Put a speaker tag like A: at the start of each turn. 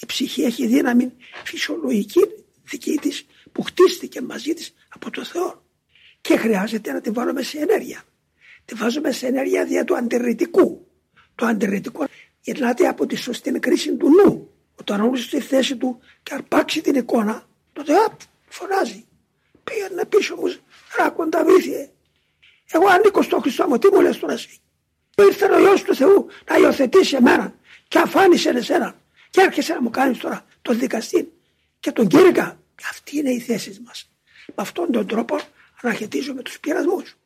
A: Η ψυχή έχει δύναμη φυσιολογική δική της που χτίστηκε μαζί της από το Θεό και χρειάζεται να τη βάλουμε σε ενέργεια. Τη βάζουμε σε ενέργεια δια του αντιρρητικού. Το αντιρρητικό γυρνάται από τη σωστή κρίση του νου. Όταν όλος στη θέση του και αρπάξει την εικόνα, τότε α, φωνάζει. Πήγαινε πίσω μου, ράκοντα βήθιε. Εγώ ανήκω στο Χριστό μου, τι μου λες τώρα εσύ; Ήρθε ο Υιός του Θεού να υιοθετήσει εμένα και αφάνισε εσένα. Και έρχεσαι να μου κάνεις τώρα τον δικαστή και τον κήρυκα. Αυτή είναι η θέση μας. Με αυτόν τον τρόπο αναχαιτίζουμε τους πειρασμούς.